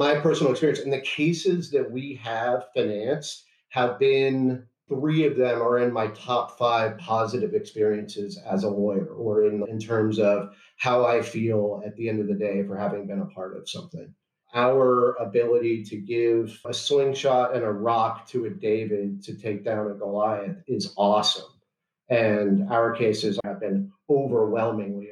my personal experience and the cases that we have financed have been three of them are in my top five positive experiences as a lawyer or in, in terms of how I feel at the end of the day for having been a part of something. Our ability to give a slingshot and a rock to a David to take down a Goliath is awesome. And our cases have been overwhelmingly.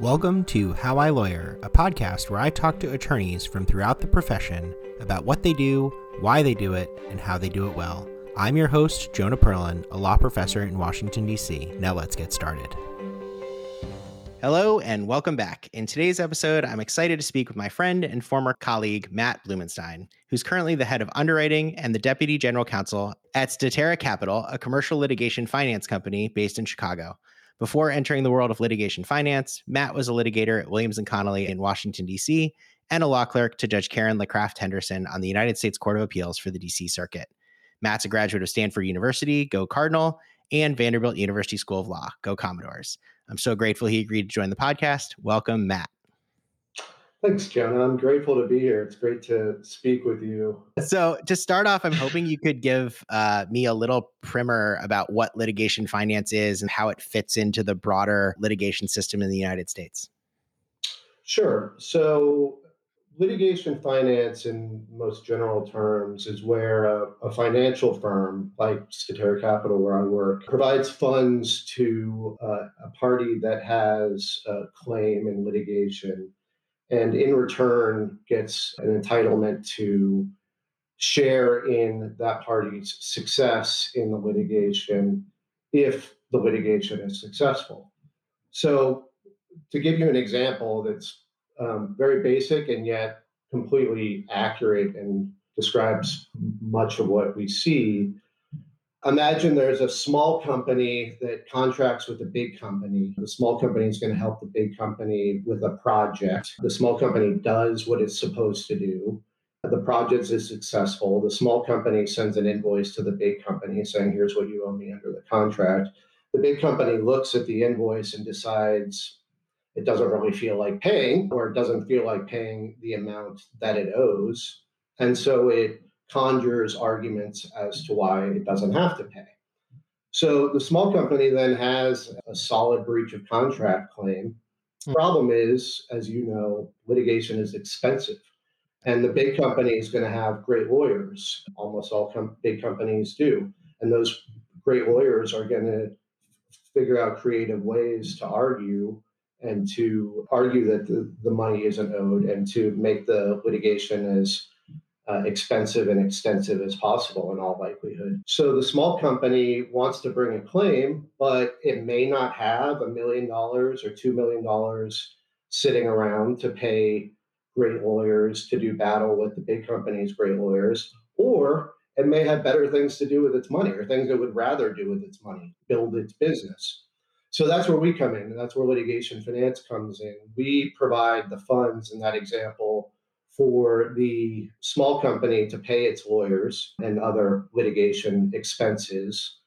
Welcome to How I Lawyer, a podcast where I talk to attorneys from throughout the profession about what they do, why they do it, and how they do it well. I'm your host, Jonah Perlin, a law professor in Washington, D.C. Now let's get started. Hello, and welcome back. In today's episode, I'm excited to speak with my friend and former colleague, Matt Blumenstein, who's currently the head of underwriting and the deputy general counsel at Statera Capital, a commercial litigation finance company based in Chicago. Before entering the world of litigation finance, Matt was a litigator at Williams and Connolly in Washington, D.C., and a law clerk to Judge Karen LeCraft Henderson on the United States Court of Appeals for the D.C. Circuit. Matt's a graduate of Stanford University, go Cardinal, and Vanderbilt University School of Law, go Commodores. I'm so grateful he agreed to join the podcast. Welcome, Matt. Thanks, Jonah. I'm grateful to be here. It's great to speak with you. So, to start off, I'm hoping you could give uh, me a little primer about what litigation finance is and how it fits into the broader litigation system in the United States. Sure. So, litigation finance, in most general terms, is where a, a financial firm like Statera Capital, where I work, provides funds to uh, a party that has a claim in litigation, and in return gets an entitlement to share in that party's success in the litigation if the litigation is successful. So, to give you an example that's um, very basic and yet completely accurate and describes much of what we see. Imagine there's a small company that contracts with a big company. The small company is going to help the big company with a project. The small company does what it's supposed to do. The project is successful. The small company sends an invoice to the big company saying, Here's what you owe me under the contract. The big company looks at the invoice and decides, it doesn't really feel like paying or it doesn't feel like paying the amount that it owes. And so it conjures arguments as to why it doesn't have to pay. So the small company then has a solid breach of contract claim. The hmm. problem is, as you know, litigation is expensive. And the big company is going to have great lawyers. Almost all com- big companies do. And those great lawyers are going to figure out creative ways to argue and to argue that the, the money isn't owed and to make the litigation as uh, expensive and extensive as possible in all likelihood. So the small company wants to bring a claim, but it may not have a million dollars or two million dollars sitting around to pay great lawyers to do battle with the big company's great lawyers, or it may have better things to do with its money or things it would rather do with its money, build its business. So that's where we come in, and that's where litigation finance comes in. We provide the funds in that example for the small company to pay its lawyers and other litigation expenses.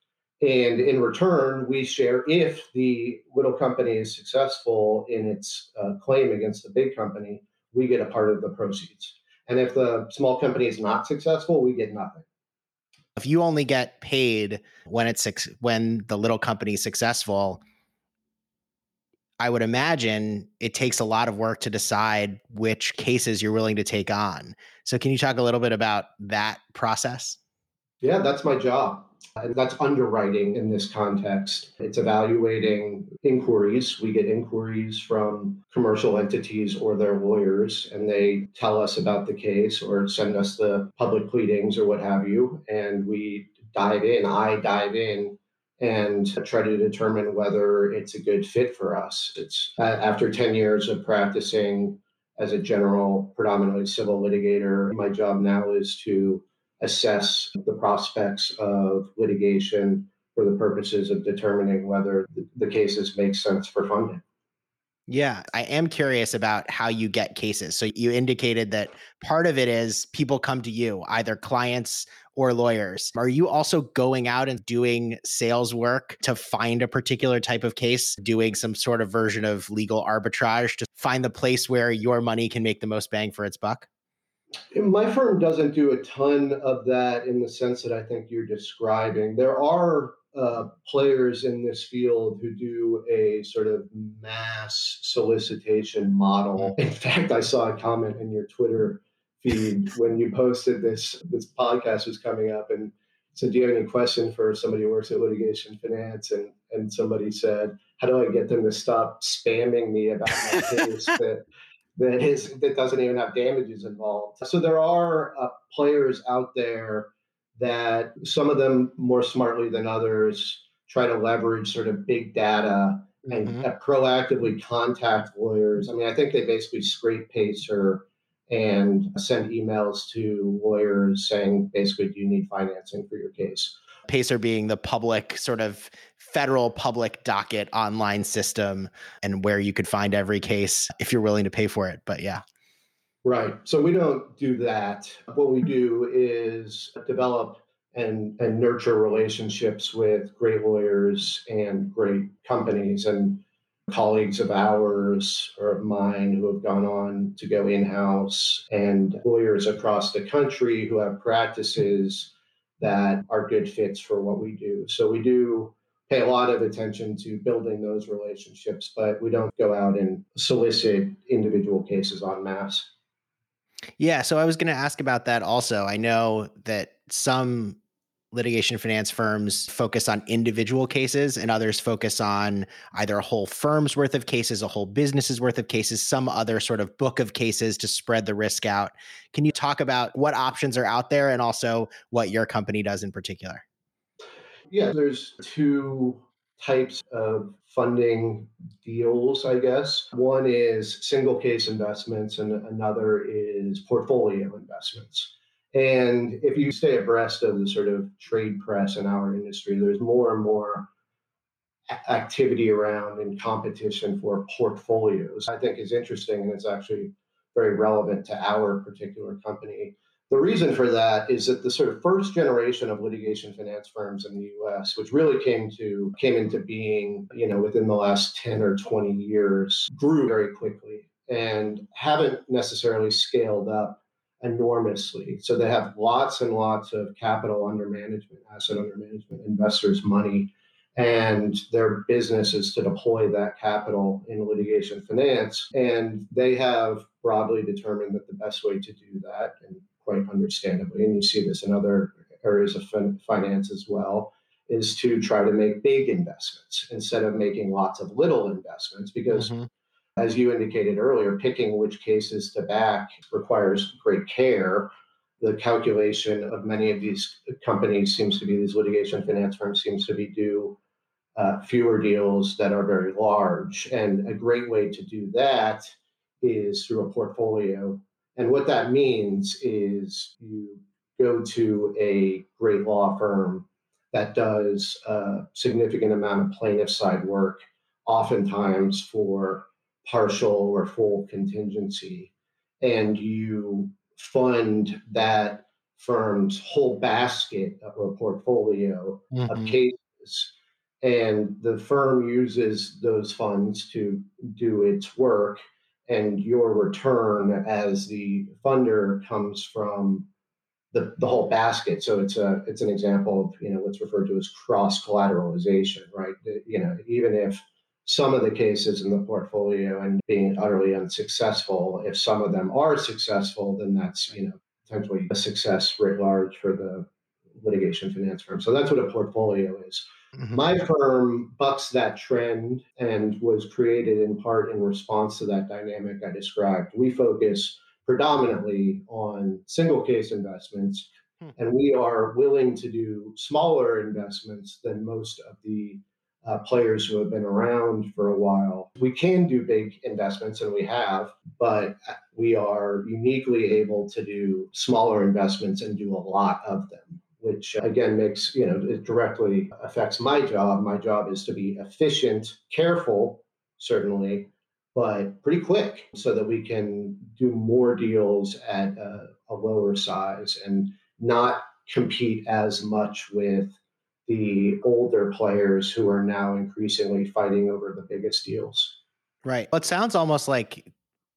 And in return, we share if the little company is successful in its uh, claim against the big company, we get a part of the proceeds. And if the small company is not successful, we get nothing. If you only get paid when it's when the little company is successful, I would imagine it takes a lot of work to decide which cases you're willing to take on. So, can you talk a little bit about that process? Yeah, that's my job. And that's underwriting in this context. It's evaluating inquiries. We get inquiries from commercial entities or their lawyers, and they tell us about the case or send us the public pleadings or what have you. And we dive in, I dive in and try to determine whether it's a good fit for us. It's uh, after 10 years of practicing as a general, predominantly civil litigator, my job now is to assess the prospects of litigation for the purposes of determining whether the cases make sense for funding. Yeah, I am curious about how you get cases. So you indicated that part of it is people come to you, either clients or lawyers. Are you also going out and doing sales work to find a particular type of case, doing some sort of version of legal arbitrage to find the place where your money can make the most bang for its buck? My firm doesn't do a ton of that in the sense that I think you're describing. There are uh, players in this field who do a sort of mass solicitation model. In fact, I saw a comment in your Twitter feed when you posted this this podcast was coming up and said, "Do you have any question for somebody who works at litigation finance?" And and somebody said, "How do I get them to stop spamming me about my case that that is that doesn't even have damages involved?" So there are uh, players out there that some of them more smartly than others try to leverage sort of big data and mm-hmm. proactively contact lawyers. I mean, I think they basically scrape Pacer and send emails to lawyers saying basically, do you need financing for your case? Pacer being the public sort of federal public docket online system and where you could find every case if you're willing to pay for it. But yeah. Right. So we don't do that. What we do is develop and, and nurture relationships with great lawyers and great companies and colleagues of ours or of mine who have gone on to go in house and lawyers across the country who have practices that are good fits for what we do. So we do pay a lot of attention to building those relationships, but we don't go out and solicit individual cases en masse. Yeah, so I was going to ask about that also. I know that some litigation finance firms focus on individual cases and others focus on either a whole firm's worth of cases, a whole business's worth of cases, some other sort of book of cases to spread the risk out. Can you talk about what options are out there and also what your company does in particular? Yeah, there's two types of funding deals, I guess. One is single case investments, and another is portfolio investments. And if you stay abreast of the sort of trade press in our industry, there's more and more activity around and competition for portfolios. I think is interesting, and it's actually very relevant to our particular company. The reason for that is that the sort of first generation of litigation finance firms in the US, which really came to came into being, you know, within the last 10 or 20 years, grew very quickly and haven't necessarily scaled up enormously. So they have lots and lots of capital under management, asset under management, investors' money, and their business is to deploy that capital in litigation finance. And they have broadly determined that the best way to do that, and quite understandably, and you see this in other areas of fin- finance as well, is to try to make big investments instead of making lots of little investments because. Mm-hmm. As you indicated earlier, picking which cases to back requires great care. The calculation of many of these companies seems to be these litigation finance firms seems to be do uh, fewer deals that are very large. And a great way to do that is through a portfolio and what that means is you go to a great law firm that does a significant amount of plaintiff side work, oftentimes for partial or full contingency, and you fund that firm's whole basket or portfolio mm-hmm. of cases. And the firm uses those funds to do its work and your return as the funder comes from the, the whole basket. So it's a it's an example of you know what's referred to as cross collateralization, right? You know, even if some of the cases in the portfolio and being utterly unsuccessful, if some of them are successful, then that's you know potentially a success writ large for the litigation finance firm. So that's what a portfolio is. Mm-hmm. My firm bucks that trend and was created in part in response to that dynamic I described. We focus predominantly on single case investments, hmm. and we are willing to do smaller investments than most of the uh, players who have been around for a while. We can do big investments, and we have, but we are uniquely able to do smaller investments and do a lot of them which again makes, you know, it directly affects my job. My job is to be efficient, careful, certainly, but pretty quick so that we can do more deals at a, a lower size and not compete as much with the older players who are now increasingly fighting over the biggest deals. Right. Well, it sounds almost like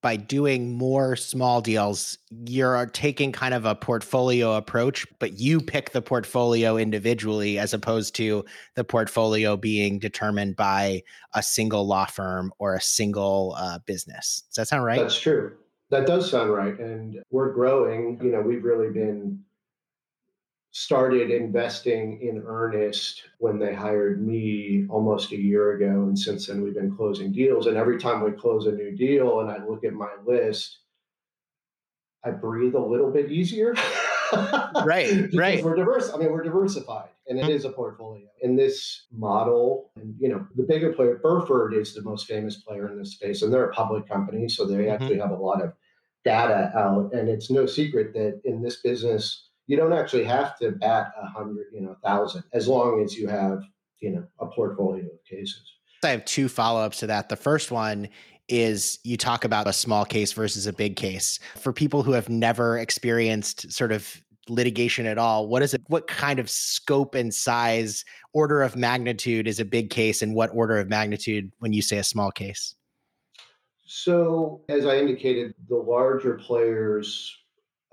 by doing more small deals, you're taking kind of a portfolio approach, but you pick the portfolio individually as opposed to the portfolio being determined by a single law firm or a single uh, business. Does that sound right? That's true. That does sound right. And we're growing. You know, we've really been started investing in earnest when they hired me almost a year ago. And since then, we've been closing deals. And every time we close a new deal and I look at my list, I breathe a little bit easier. right, right. We're diverse. I mean, we're diversified, and it mm-hmm. a portfolio. In this model, and you know, the bigger player, Burford is the most famous player in this space, and they're a public company, so they mm-hmm. actually have a lot of data out. And it's no secret that in this business, you don't actually have to bat a hundred, you know, a thousand, as long as you have, you know, a portfolio of cases. I have two follow ups to that. The first one is you talk about a small case versus a big case. For people who have never experienced sort of litigation at all, what is it? What kind of scope and size, order of magnitude is a big case, and what order of magnitude when you say a small case? So, as I indicated, the larger players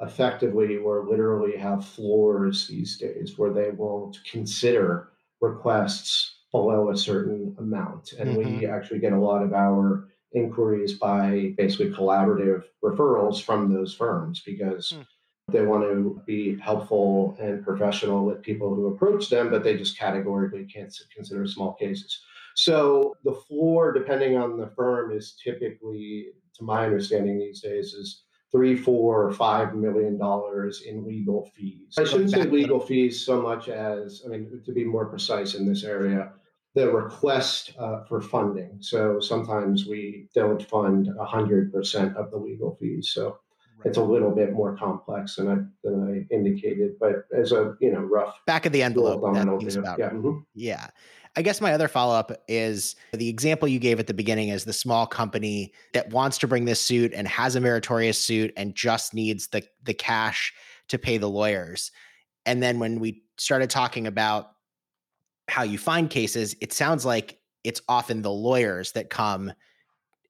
effectively or literally have floors these days where they won't consider requests below a certain amount. And mm-hmm. we actually get a lot of our inquiries by basically collaborative referrals from those firms because mm. they want to be helpful and professional with people who approach them, but they just categorically can't consider small cases. So the floor, depending on the firm, is typically, to my understanding these days, is three, four, or five million dollars in legal fees. I shouldn't say legal fees so much as, I mean, to be more precise in this area, the request uh, for funding. So sometimes we don't fund 100% of the legal fees. So right. it's a little bit more complex than I, than I indicated, but as a, you know, rough back of the envelope. That yeah. Mm-hmm. yeah. I guess my other follow up is the example you gave at the beginning is the small company that wants to bring this suit and has a meritorious suit and just needs the the cash to pay the lawyers. And then when we started talking about how you find cases, it sounds like it's often the lawyers that come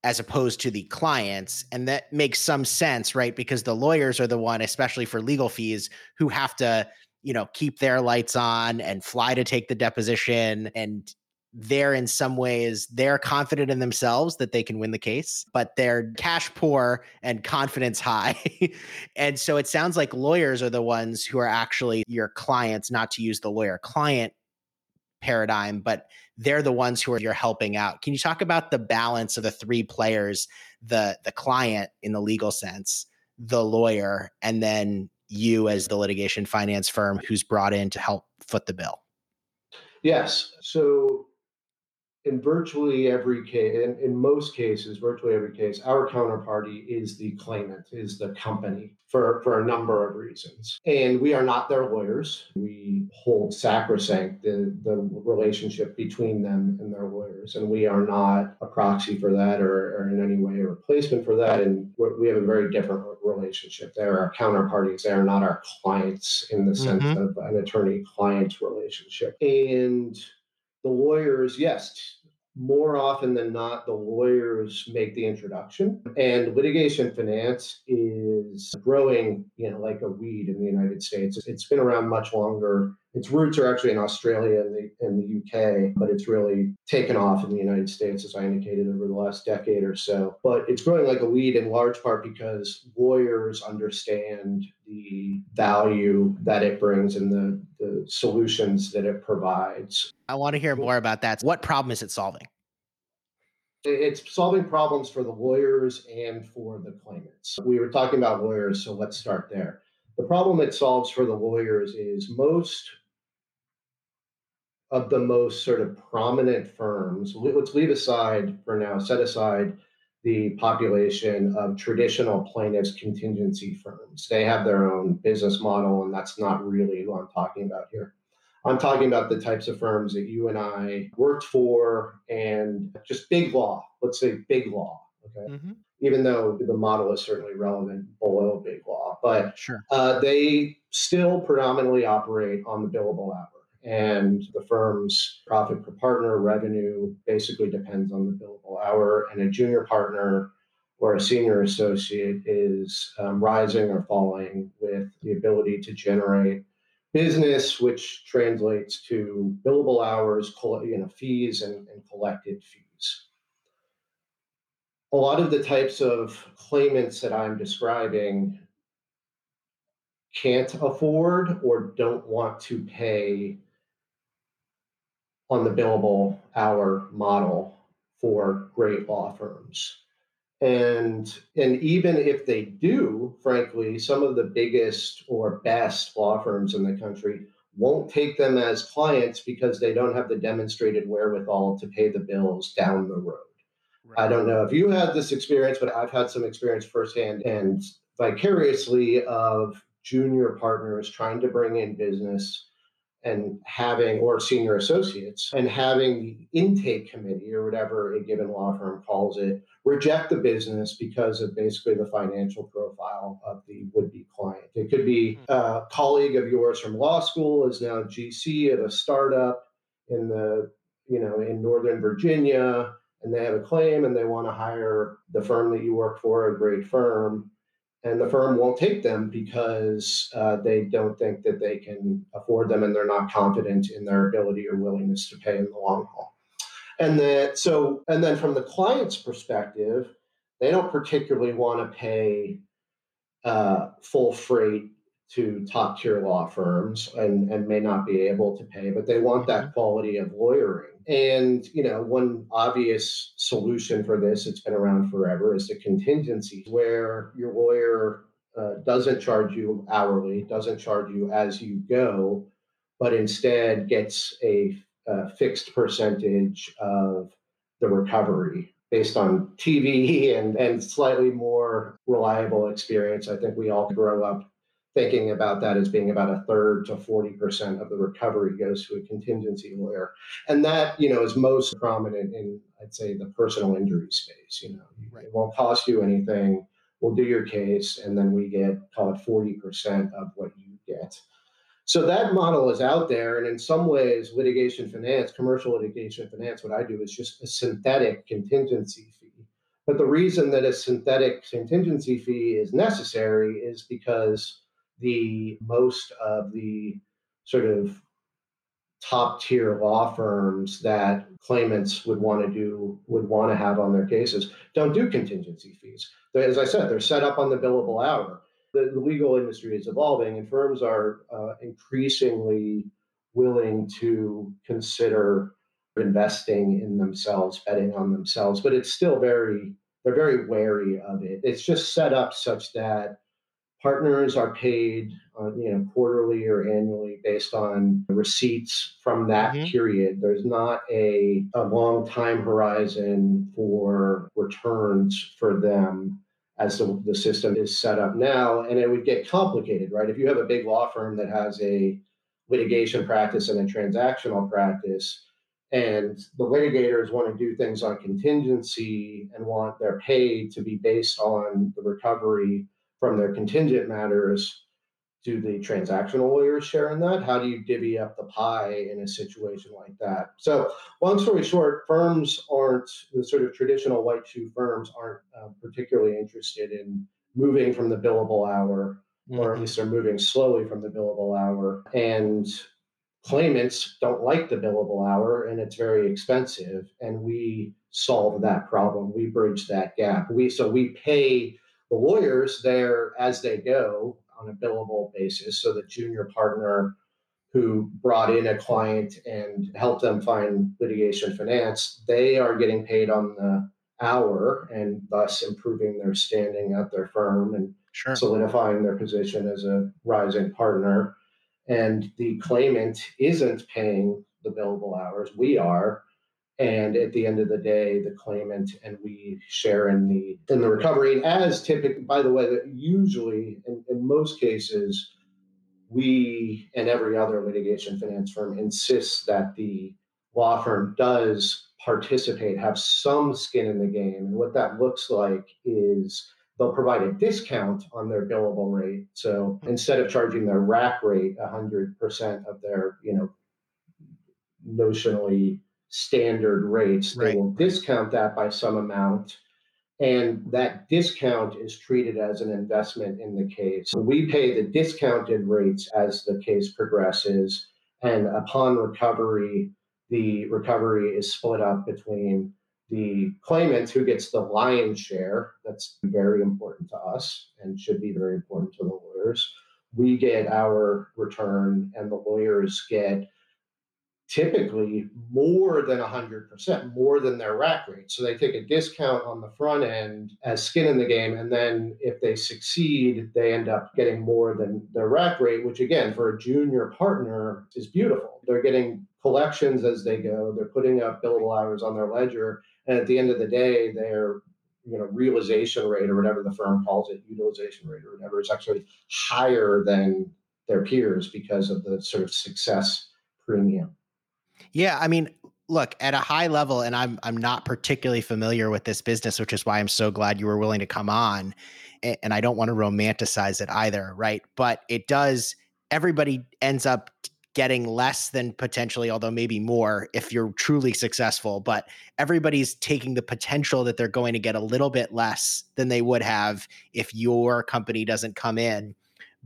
as opposed to the clients. And that makes some sense, right? Because the lawyers are the one, especially for legal fees, who have to you know, keep their lights on and fly to take the deposition. And they're in some ways, they're confident in themselves that they can win the case, but they're cash poor and confidence high. and so it sounds like lawyers are the ones who are actually your clients, not to use the lawyer client paradigm, but they're the ones who are you're helping out. Can you talk about the balance of the three players, the the client in the legal sense, the lawyer, and then you as the litigation finance firm who's brought in to help foot the bill? Yes. So in virtually every case, in, in most cases, virtually every case, our counterparty is the claimant, is the company for, for a number of reasons. And we are not their lawyers. We hold sacrosanct the, the relationship between them and their lawyers. And we are not a proxy for that or, or in any way a replacement for that. And we have a very different relationship. They're our counterparties. They are not our clients in the sense mm-hmm. of an attorney client relationship. And the lawyers, yes, more often than not, the lawyers make the introduction. And litigation finance is growing, you know, like a weed in the United States. It's been around much longer. Its roots are actually in Australia and the, and the UK, but it's really taken off in the United States, as I indicated, over the last decade or so. But it's growing like a weed in large part because lawyers understand the value that it brings and the, the solutions that it provides. I want to hear more about that. What problem is it solving? It's solving problems for the lawyers and for the claimants. We were talking about lawyers, so let's start there. The problem it solves for the lawyers is most of the most sort of prominent firms, let's leave aside for now, set aside the population of traditional plaintiffs contingency firms. They have their own business model, and that's not really who I'm talking about here. I'm talking about the types of firms that you and I worked for and just big law, let's say big law. Okay. Mm-hmm. Even though the model is certainly relevant below big law, but sure. uh, they still predominantly operate on the billable hour. And the firm's profit per partner revenue basically depends on the billable hour. And a junior partner or a senior associate is um, rising or falling with the ability to generate business, which translates to billable hours, you know, fees, and, and collected fees. A lot of the types of claimants that I'm describing can't afford or don't want to pay on the billable hour model for great law firms. And, and even if they do, frankly, some of the biggest or best law firms in the country won't take them as clients because they don't have the demonstrated wherewithal to pay the bills down the road. Right. I don't know if you had this experience, but I've had some experience firsthand and vicariously of junior partners trying to bring in business and having or senior associates and having the intake committee or whatever a given law firm calls it reject the business because of basically the financial profile of the would-be client it could be hmm. a colleague of yours from law school is now gc at a startup in the you know in northern virginia and they have a claim and they want to hire the firm that you work for a great firm and the firm won't take them because uh, they don't think that they can afford them and they're not confident in their ability or willingness to pay in the long haul and that so and then from the client's perspective they don't particularly want to pay uh, full freight to top tier law firms and, and may not be able to pay, but they want that mm-hmm. quality of lawyering. And, you know, one obvious solution for this, it's been around forever, is the contingency where your lawyer uh, doesn't charge you hourly, doesn't charge you as you go, but instead gets a, a fixed percentage of the recovery based on TV and, and slightly more reliable experience. I think we all grow up thinking about that as being about a third to 40% of the recovery goes to a contingency lawyer. And that, you know, is most prominent in, I'd say, the personal injury space. You know, right. it won't cost you anything. We'll do your case, and then we get, call it 40% of what you get. So that model is out there. And in some ways, litigation finance, commercial litigation finance, what I do is just a synthetic contingency fee. But the reason that a synthetic contingency fee is necessary is because the most of the sort of top tier law firms that claimants would want to do would want to have on their cases don't do contingency fees as i said they're set up on the billable hour the, the legal industry is evolving and firms are uh, increasingly willing to consider investing in themselves betting on themselves but it's still very they're very wary of it. It's just set up such that partners are paid uh, you know quarterly or annually based on receipts from that mm-hmm. period. There's not a, a long time horizon for returns for them as the, the system is set up now and it would get complicated right? If you have a big law firm that has a litigation practice and a transactional practice and the litigators want to do things on contingency and want their pay to be based on the recovery from their contingent matters do the transactional lawyers share in that? How do you divvy up the pie in a situation like that? So, long story short, firms aren't the sort of traditional white shoe firms aren't uh, particularly interested in moving from the billable hour, mm-hmm. or at mm-hmm. least they're moving slowly from the billable hour. And claimants don't like the billable hour, and it's very expensive. And we solve that problem. We bridge that gap. We so we pay the lawyers there as they go on a billable basis. So the junior partner who brought in a client and helped them find litigation finance, they are getting paid on the hour and thus improving their standing at their firm and sure. solidifying their position as a rising partner. And the claimant isn't paying the billable hours. We are and at the end of the day the claimant and we share in the in the recovery. And as typically by the way that usually in, in most cases we and every other litigation finance firm insists that the law firm does participate have some skin in the game. And what that looks like is they'll provide a discount on their billable rate. So mm-hmm. instead of charging their rack rate 100% of their you know notionally standard rates. They right. will discount that by some amount And that discount is treated as an investment in the case. We pay the discounted rates as the case progresses. And upon recovery, the recovery is split up between the claimant who gets the lion's share. That's very important to us and should be very important to the lawyers. We get our return, and the lawyers get typically more than 100%, more than their rack rate. So they take a discount on the front end as skin in the game. And then if they succeed, they end up getting more than their rack rate, which again, for a junior partner is beautiful. They're getting collections as they go, they're putting up billable hours on their ledger. And at the end of the day, their you know realization rate or whatever the firm calls it, utilization rate or whatever, is actually higher than their peers because of the sort of success premium. Yeah, I mean, look, at a high level, and I'm I'm not particularly familiar with this business, which is why I'm so glad you were willing to come on. And I don't want to romanticize it either, right? But it does. Everybody ends up getting less than potentially, although maybe more if you're truly successful. But everybody's taking the potential that they're going to get a little bit less than they would have if your company doesn't come in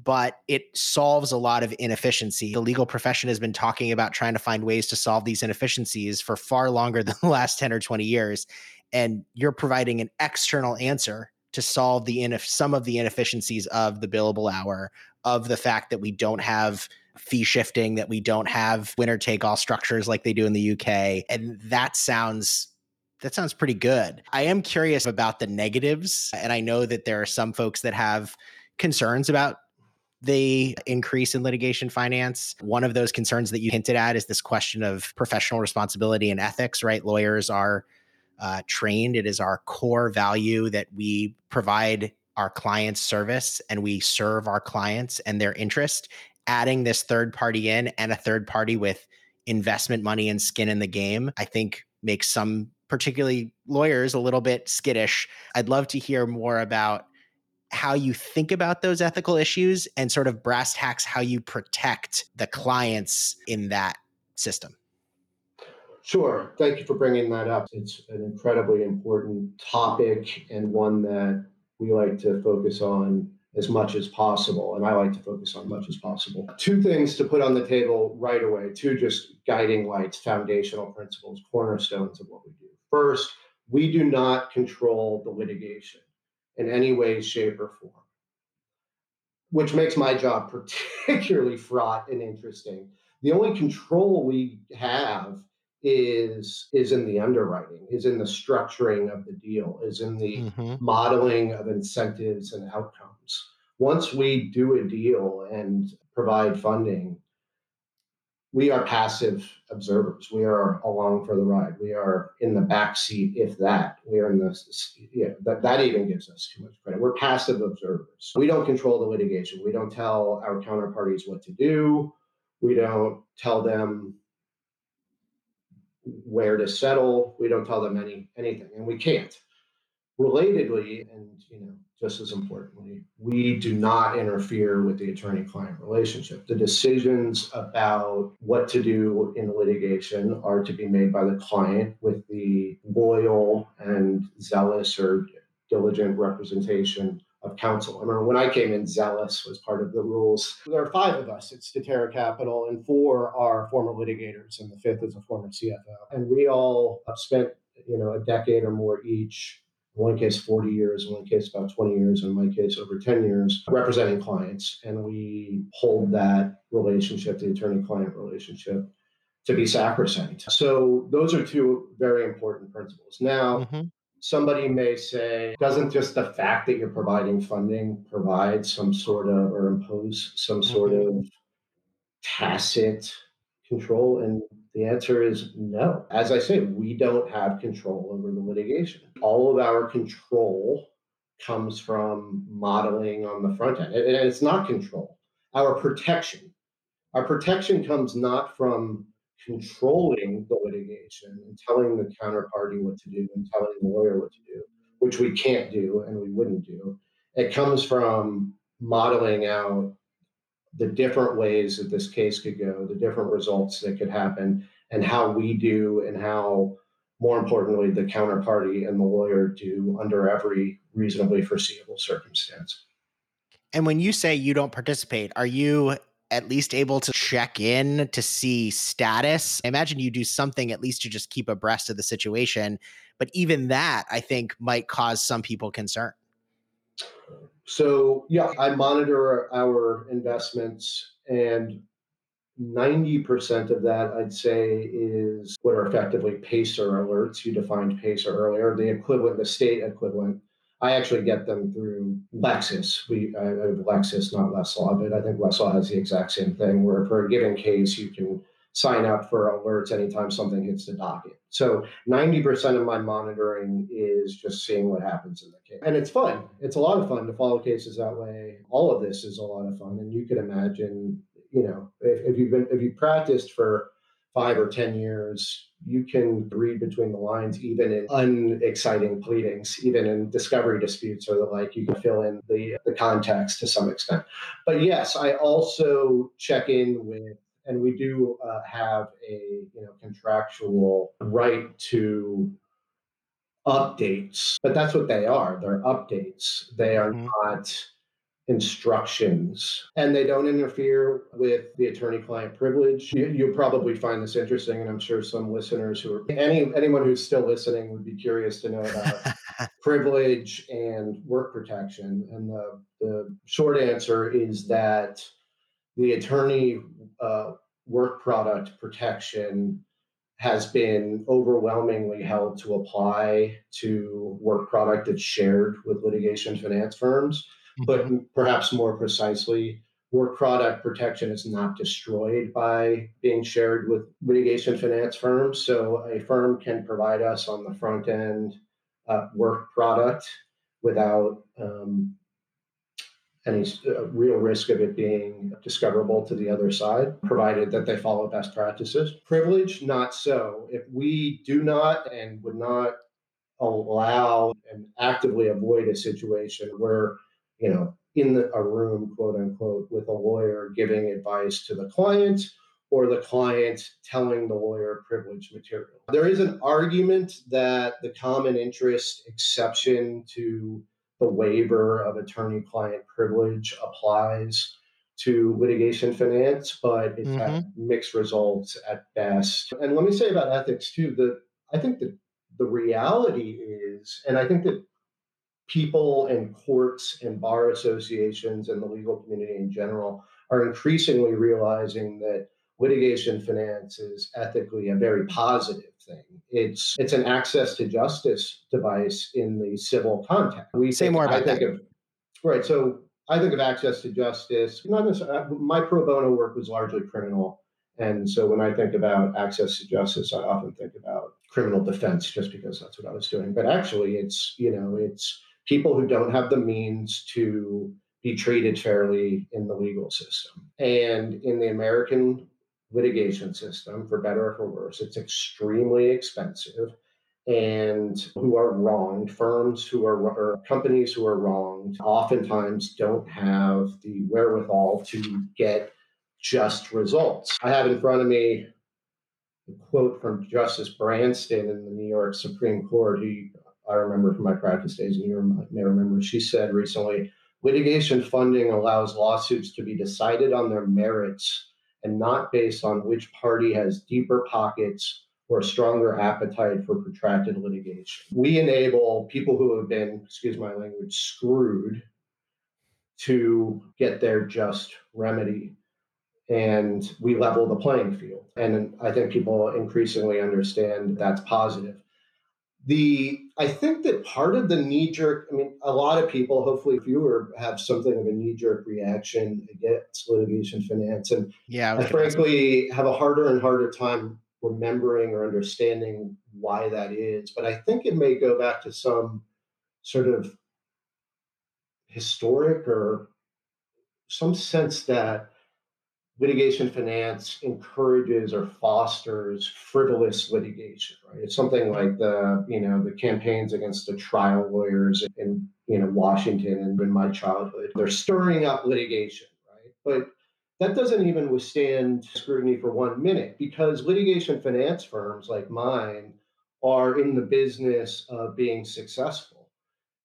but it solves a lot of inefficiency. The legal profession has been talking about trying to find ways to solve these inefficiencies for far longer than the last 10 or 20 years. And you're providing an external answer to solve the ineff- some of the inefficiencies of the billable hour, of the fact that we don't have fee shifting, that we don't have winner take all structures like they do in the UK. And that sounds that sounds pretty good. I am curious about the negatives. And I know that there are some folks that have concerns about the increase in litigation finance. One of those concerns that you hinted at is this question of professional responsibility and ethics, right? Lawyers are uh, trained, it is our core value that we provide our clients service and we serve our clients and their interest. Adding this third party in and a third party with investment money and skin in the game, I think makes some particularly lawyers a little bit skittish. I'd love to hear more about how you think about those ethical issues and sort of brass tacks how you protect the clients in that system. Sure. Thank you for bringing that up. It's an incredibly important topic and one that we like to focus on as much as possible. And I like to focus on as much as possible. Two things to put on the table right away, two just guiding lights, foundational principles, cornerstones of what we do. First, we do not control the litigation in any way, shape, or form, which makes my job particularly fraught and interesting. The only control we have is is in the underwriting, is in the structuring of the deal, is in the mm-hmm. modeling of incentives and outcomes. Once we do a deal and provide funding, we are passive observers. We are along for the ride. We are in the back seat, if that. We are in the yeah. That that even gives us too much credit. We're passive observers. We don't control the litigation. We don't tell our counterparties what to do. We don't tell them where to settle. We don't tell them any anything, and we can't. Relatedly, and you know, just as importantly, we do not interfere with the attorney client relationship. The decisions about what to do in litigation are to be made by the client with the loyal and zealous or diligent representation of counsel. I remember when I came in, zealous was part of the rules. There are five of us at Statera Capital, and four are former litigators, and the fifth is a former CFO. And we all spent, you know, a decade or more each in one case 40 years, in one case about 20 years, in my case over 10 years, representing clients. And we hold that relationship, the attorney client relationship, to be sacrosanct. So those are two very important principles. Now, mm-hmm. somebody may say, doesn't just the fact that you're providing funding provide some sort of or impose some sort mm-hmm. of tacit control? And the answer is no. As I say, we don't have control over the litigation. All of our control comes from modeling on the front end. And it's not control, our protection. Our protection comes not from controlling the litigation and telling the counterparty what to do and telling the lawyer what to do, which we can't do and we wouldn't do. It comes from modeling out the different ways that this case could go, the different results that could happen, and how we do and how more importantly, the counterparty and the lawyer do under every reasonably foreseeable circumstance. And when you say you don't participate, are you at least able to check in to see status? I imagine you do something at least to just keep abreast of the situation. But even that, I think, might cause some people concern. So, yeah, I monitor our investments, and 90% of that, I'd say, is what are effectively PACER alerts. You defined PACER earlier, the equivalent, the state equivalent I actually get them through Lexis. We Lexis, not Westlaw, but I think Westlaw has the exact same thing where for a given case you can sign up for alerts anytime something hits the docket. So 90% of my monitoring is just seeing what happens in the case. And it's fun. It's a lot of fun to follow cases that way. All of this is a lot of fun. And you can imagine, you know, if, if you've been if you've practiced for five or 10 years, you can read between the lines, even in unexciting pleadings, even in discovery disputes or the like, you can fill in the, the context to some extent. But yes, I also check in with and we do uh, have a you know contractual right to updates but that's what they are. They're updates. They are mm-hmm. not instructions. And they don't interfere with the attorney client privilege. You, will probably find this interesting and i'm sure some listeners who are any anyone who's still listening would be curious to know about privilege and work protection. And the, the short answer is that the attorney uh, work product protection has been overwhelmingly held to apply to work product that's shared with litigation finance firms but mm-hmm. perhaps more precisely, work product protection is not destroyed by being shared with litigation finance firms. So a firm can provide us on the front end uh, work product without um, any uh, real risk of it being discoverable to the other side, provided that they follow best practices. Privilege, not so. If we do not and would not allow and actively avoid a situation where you know, in the, a room, quote unquote, with a lawyer giving advice to the client or the client telling the lawyer privileged material. There is an argument that the common interest exception to the waiver of attorney client privilege applies to litigation finance, but it's mm-hmm. mixed results at best. And let me say about ethics too, that I think that the reality is, and I think that people and courts and bar associations and the legal community in general are increasingly realizing that litigation finance is ethically a very positive thing. It's it's an access to justice device in the civil context. We say think, more about I think that. Of, right. So I think of access to justice. Not necessarily, uh, my pro bono work was largely criminal, and so when I think about access to justice, I often think about criminal defense, just because that's what I was doing. But actually, it's you know it's people who don't have the means to be treated fairly in the legal system. And in the American litigation system, for better or for worse, it's extremely expensive. And who are wronged, firms who are, or companies who are wronged, oftentimes don't have the wherewithal to get just results. I have in front of me a quote from Justice Bransten in the New York Supreme Court. He I remember from my practice days, and you may remember, she said recently litigation funding allows lawsuits to be decided on their merits and not based on which party has deeper pockets or a stronger appetite for protracted litigation. We enable people who have been, excuse my language, screwed to get their just remedy. And we level the playing field. And I think people increasingly understand that's positive the I think that part of the knee jerk, I mean, a lot of people, hopefully fewer, have something of a knee jerk reaction against litigation finance. And yeah, I frankly have a harder and harder time remembering or understanding why that is. But I think it may go back to some sort of historic or some sense that litigation finance encourages or fosters frivolous litigation right? It's something like the you know the campaigns against the trial lawyers in you know washington and in my childhood. They're stirring up litigation right? But that doesn't even withstand scrutiny for one minute because litigation finance firms like mine are in the business of being successful.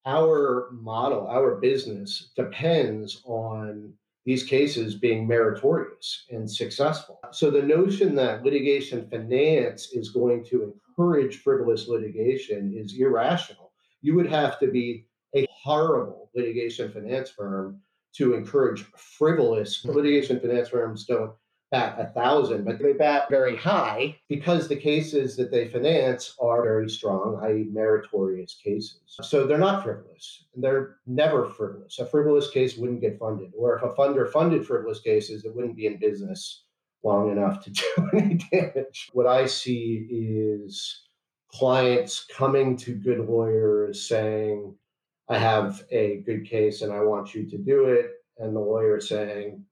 Our model, our business depends on these cases being meritorious and successful. So the notion that litigation finance is going to encourage frivolous litigation is irrational. You would have to be a horrible litigation finance firm to encourage frivolous hmm. litigation finance firms don't bat a thousand, but they bat very high because the cases that they finance are very strong, i.e., meritorious cases. So they're not frivolous. They're never frivolous. A frivolous case wouldn't get funded. Or if a funder funded frivolous cases, it wouldn't be in business long enough to do any damage. What I see is clients coming to good lawyers saying, I have a good case and I want you to do it. And the lawyer saying,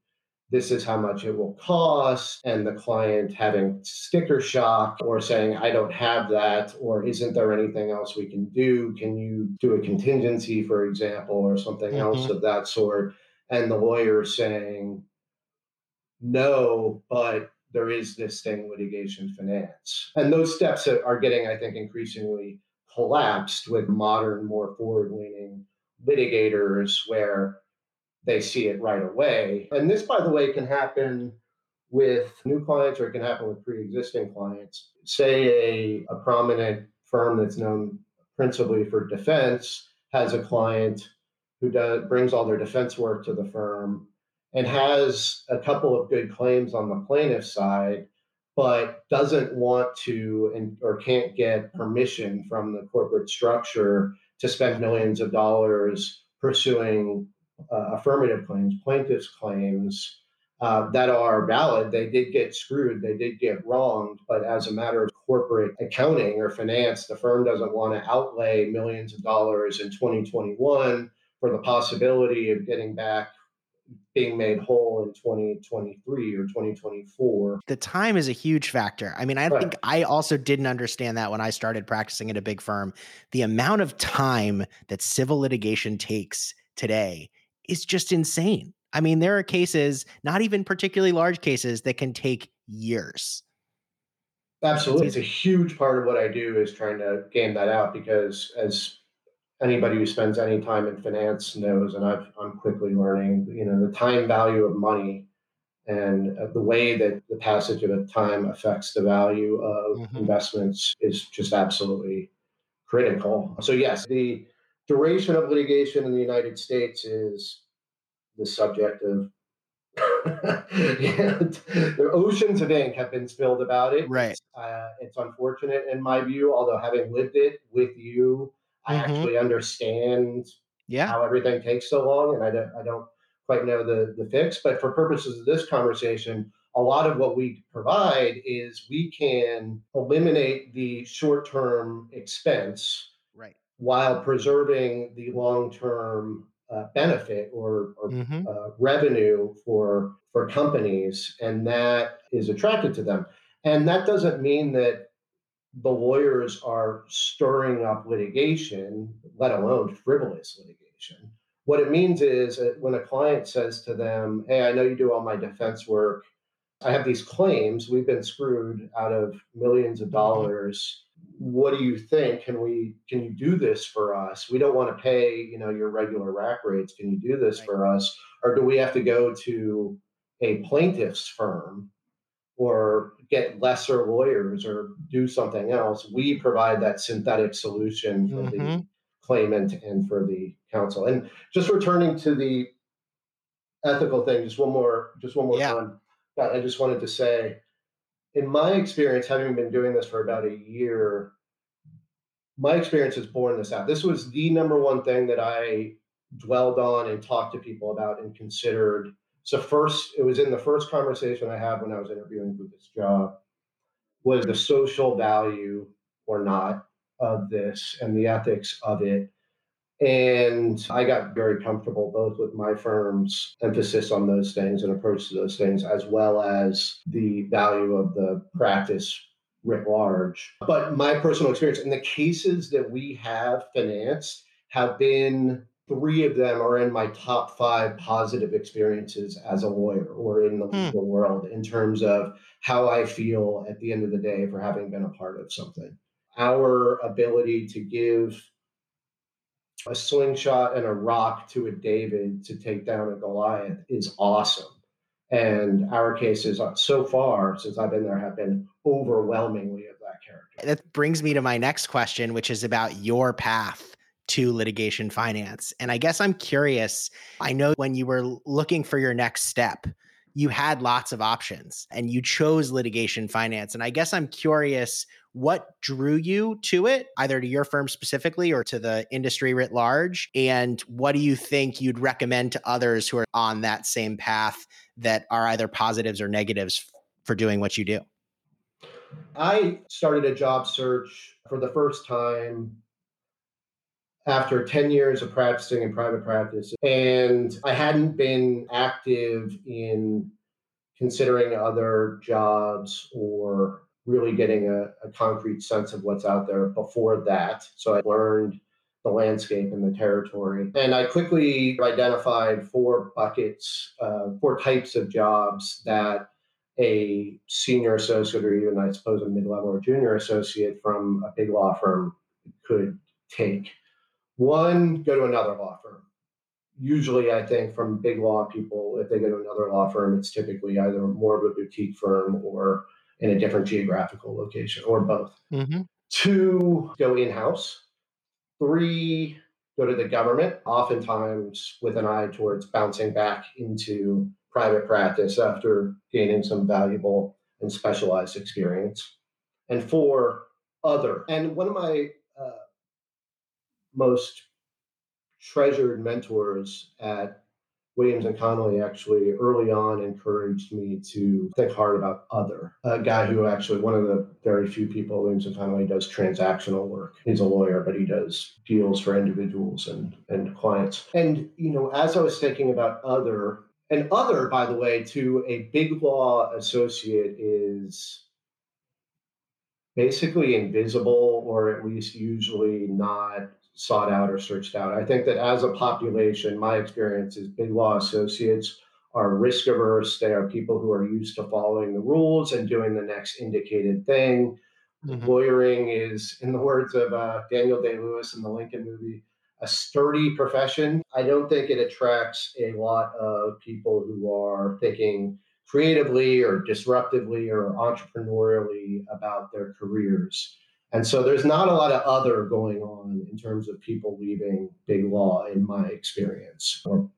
this is how much it will cost, and the client having sticker shock or saying, I don't have that, or isn't there anything else we can do? Can you do a contingency, for example, or something mm-hmm. else of that sort? And the lawyer saying, no, but there is this thing, litigation finance. And those steps are getting, I think, increasingly collapsed with modern, more forward leaning litigators where they see it right away. And this, by the way, can happen with new clients or it can happen with pre existing clients. Say a, a prominent firm that's known principally for defense has a client who does, brings all their defense work to the firm and has a couple of good claims on the plaintiff side, but doesn't want to and, or can't get permission from the corporate structure to spend millions of dollars pursuing uh, affirmative claims, plaintiff's claims uh, that are valid. They did get screwed, they did get wronged, but as a matter of corporate accounting or finance, the firm doesn't want to outlay millions of dollars in 2021 for the possibility of getting back being made whole in 2023 or 2024. The time is a huge factor. I mean, I right. think I also didn't understand that when I started practicing at a big firm. The amount of time that civil litigation takes today is just insane. I mean, there are cases, not even particularly large cases, that can take years. Absolutely. It's a huge part of what I do is trying to game that out because as anybody who spends any time in finance knows, and i am quickly learning, you know, the time value of money and uh, the way that the passage of time affects the value of mm-hmm. investments is just absolutely critical. So yes, the duration of litigation in the United States is the subject of the oceans of ink have been spilled about it. Right. It's, uh, it's, unfortunate in my view, although having lived it with you, I mm-hmm. actually understand yeah. how everything takes so long, and I don't, I don't quite know the the fix. But for purposes of this conversation, a lot of what we provide is we can eliminate the short term expense while preserving the long-term uh, benefit or, or mm-hmm. uh, revenue for for companies, and that is attracted to them. And that doesn't mean that the lawyers are stirring up litigation, let alone frivolous litigation. What it means is that when a client says to them, "Hey, I know you do all my defense work. I have these claims. We've been screwed out of millions of mm-hmm. dollars." What do you think? Can we can you do this for us? We don't want to pay you know your regular rack rates. Can you do this right. for us? Or do we have to go to a plaintiff's firm or get lesser lawyers or do something else? We provide that synthetic solution for mm-hmm. the claimant and for the counsel. And just returning to the ethical thing just one more just one more yeah. time. I just wanted to say in my experience, having been doing this for about a year, my experience has borne this out. This was the number one thing that I dwelled on and talked to people about and considered. So first, it was in the first conversation I had when I was interviewing for this job, was the social value or not of this and the ethics of it. And I got very comfortable both with my firm's emphasis on those things and approach to those things, as well as the value of the practice writ large. But my personal experience in the cases that we have financed have been three of them are in my top five positive experiences as a lawyer or in the hmm. legal world in terms of how I feel at the end of the day for having been a part of something. our ability to give a slingshot and a rock to a David to take down a Goliath is awesome. And our cases so far, since I've been there, have been overwhelmingly of that character. That brings me to my next question, which is about your path to litigation finance. And I guess I'm curious. I know when you were looking for your next step, you had lots of options and you chose litigation finance. And I guess I'm curious what drew you to it, either to your firm specifically or to the industry writ large? And what do you think you'd recommend to others who are on that same path that are either positives or negatives for doing what you do? I started a job search for the first time after 10 years of practicing in private practice. And I hadn't been active in considering other jobs or really getting a, a, concrete sense of what's out there before that. So I learned the landscape and the territory. And I quickly identified four buckets, uh, four types of jobs that a senior associate or even, I suppose, a mid level or junior associate from a big law firm could take. One, go to another law firm. Usually, I think from big law people, if they go to another law firm, it's typically either more of a boutique firm or in a different geographical location or both. Mm-hmm. Two, go in house. Three, go to the government, oftentimes with an eye towards bouncing back into private practice after gaining some valuable and specialized experience. And four, other. And one of my uh, most treasured mentors at Williams and Connolly actually early on encouraged me to think hard about other. A guy who actually, one of the very few people Williams and Connolly does transactional work. He's a lawyer, but he does deals for individuals and, and clients. And, you know, as I was thinking about other, and other, by the way, to a big law associate is basically invisible or at least usually not sought out or searched out. I think that as a population, my experience is big law associates are risk averse. They are people who are used to following the rules and doing the next indicated thing. Mm-hmm. Lawyering is, in the words of uh, Daniel Day Lewis in the Lincoln movie, a sturdy profession. I don't think it attracts a lot of people who are thinking creatively or disruptively or entrepreneurially about their careers. And so there's not a lot of other going on in terms of people leaving big law, in my experience, or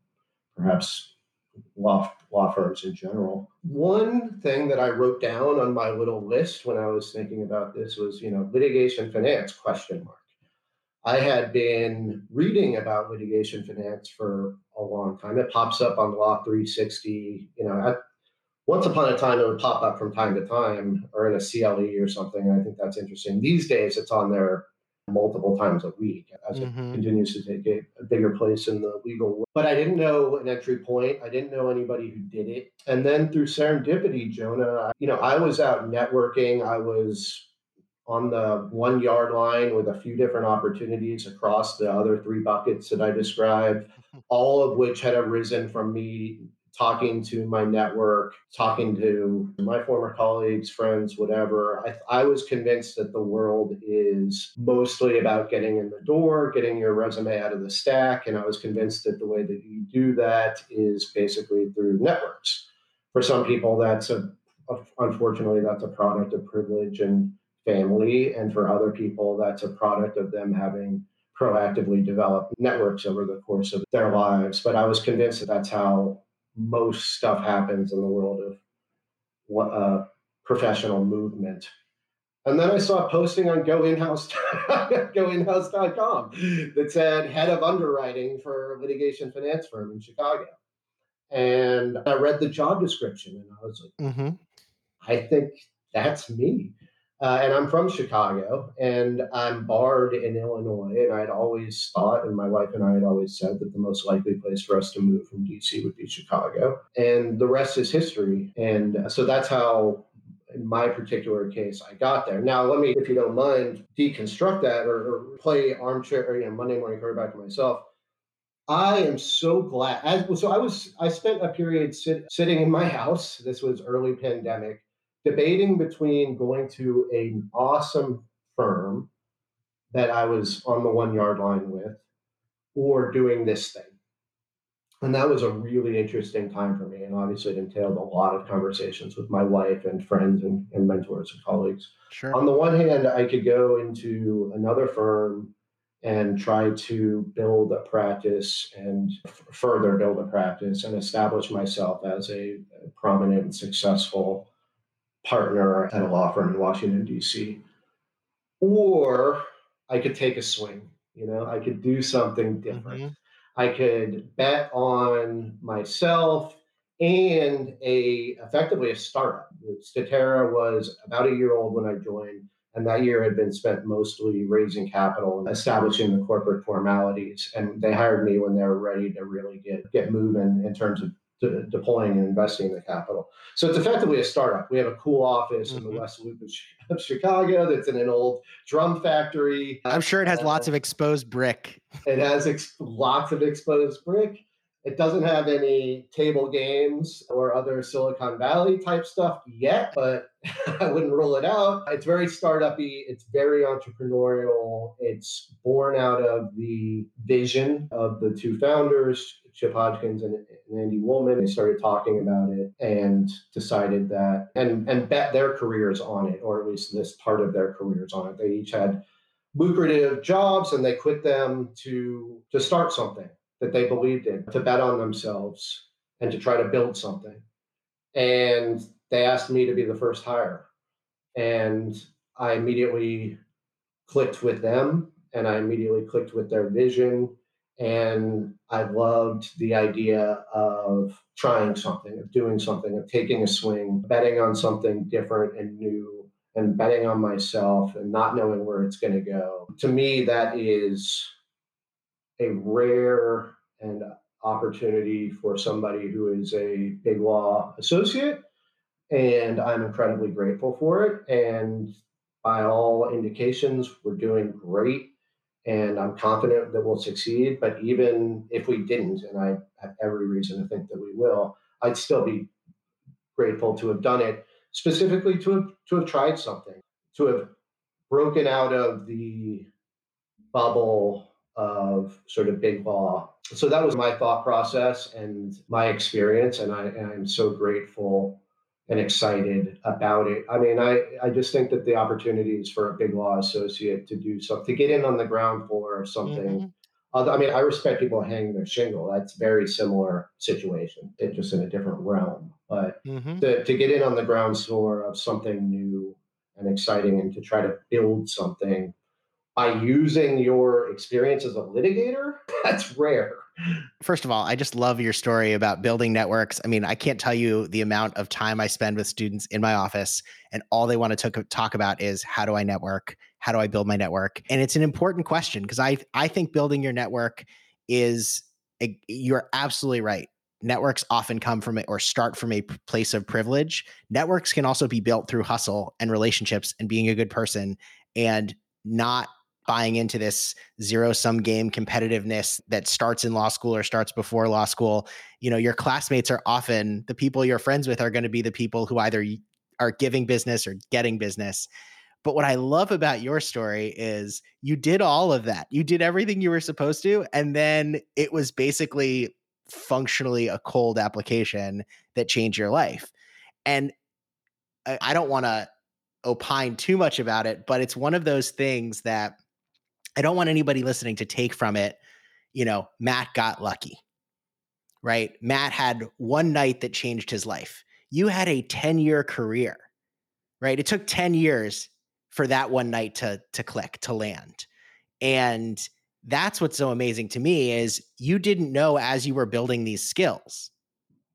perhaps law, law firms in general. One thing that I wrote down on my little list when I was thinking about this was, you know, litigation finance question mark. I had been reading about litigation finance for a long time. It pops up on Law 360. You know, once upon a time it would pop up from time to time or in a CLE or something. I think that's interesting. These days it's on there multiple times a week as mm-hmm. it continues to take a, a, bigger place in the legal world. But I didn't know an entry point. I didn't know anybody who did it. And then through serendipity, Jonah, you know, I was out networking. I was on the one yard line with a few different opportunities across the other three buckets that I described, all of which had arisen from me talking to my network, talking to my former colleagues, friends, whatever, I, I, was convinced that the world is mostly about getting in the door, getting your resume out of the stack. And I was convinced that the way that you do that is basically through networks. For some people, that's a, unfortunately, that's a product of privilege and family. And for other people, that's a product of them having proactively developed networks over the course of their lives. But I was convinced that that's how most stuff happens in the world of what uh, professional movement. And then I saw a posting on goinhouse, goinhouse.com that said head of underwriting for a litigation finance firm in Chicago. And I read the job description and I was like, mm-hmm. I think that's me. Uh, and I'm from Chicago, and I'm barred in Illinois. And I'd always thought, and my wife and I had always said that the most likely place for us to move from DC would be Chicago. And the rest is history. And so that's how, in my particular case, I got there. Now, let me, if you don't mind, deconstruct that or, or play armchair, or, you know, Monday morning quarterback to myself. I am so glad. As, so I was, I spent a period sit, sitting in my house. This was early pandemic debating between going to an awesome firm that I was on the one yard line with or doing this thing. And that was a really interesting time for me. And obviously, it entailed a lot of conversations with my wife and friends and, and mentors and colleagues. Sure. On the one hand, I could go into another firm and try to build a practice and f- further build a practice and establish myself as a, a prominent and successful partner at a law firm in Washington, D.C. Or I could take a swing, you know, I could do something different. Mm-hmm. I could bet on myself and a effectively a startup. Statera was about a year old when I joined, and that year had been spent mostly raising capital and establishing the corporate formalities. And they hired me when they were ready to really get get moving in terms of de- deploying and investing the capital. So it's effectively a startup. We have a cool office mm-hmm. in the mm-hmm. West Loop of Chicago that's in an old drum factory. I'm sure it has uh, lots of exposed brick. It has ex- lots of exposed brick. It doesn't have any table games or other Silicon Valley type stuff yet, but I wouldn't rule it out. It's very startupy. It's very entrepreneurial. It's born out of the vision of the two founders, Chip Hodgkins and, and Andy Woolman. They started talking about it and decided that and and bet their careers on it, or at least this part of their careers on it. They each had lucrative jobs and they quit them to to start something that they believed in, to bet on themselves and to try to build something. And they asked me to be the first hire. And I immediately clicked with them and I immediately clicked with their vision. And I loved the idea of trying something, of doing something, of taking a swing, betting on something different and new, and betting on myself and not knowing where it's going to go. To me, that is a rare and opportunity for somebody who is a big law associate. And I'm incredibly grateful for it. And by all indications, we're doing great. And I'm confident that we'll succeed. But even if we didn't, and I have every reason to think that we will, I'd still be grateful to have done it, specifically to have, to have tried something, to have broken out of the bubble of sort of big law. So that was my thought process and my experience. And, I, and I'm so grateful and excited about it. I mean, I, I just think that the opportunities for a big law associate to do something, to get in on the ground floor of something. Mm-hmm. I mean, I respect people hanging their shingle. That's very similar situation, it just in a different realm. But mm-hmm. to, to get in on the ground floor of something new and exciting and to try to build something by using your experience as a litigator, that's rare. First of all, I just love your story about building networks. I mean, I can't tell you the amount of time I spend with students in my office, and all they want to talk about is how do I network? How do I build my network? And it's an important question because I I think building your network is a, you're absolutely right. Networks often come from it or start from a place of privilege. Networks can also be built through hustle and relationships and being a good person and not buying into this zero sum game competitiveness that starts in law school or starts before law school. You know your classmates are often the people you're friends with are going to be the people who either are giving business or getting business. But what i love about your story is you did all of that. You did everything you were supposed to and then it was basically functionally a cold application that changed your life. And I don't want to opine too much about it, but it's one of those things that I don't want anybody listening to take from it, you know, Matt got lucky, right? Matt had one night that changed his life. You had a 10 year career, right? It took 10 years for that one night to, to click, to land. And that's what's so amazing to me is you didn't know as you were building these skills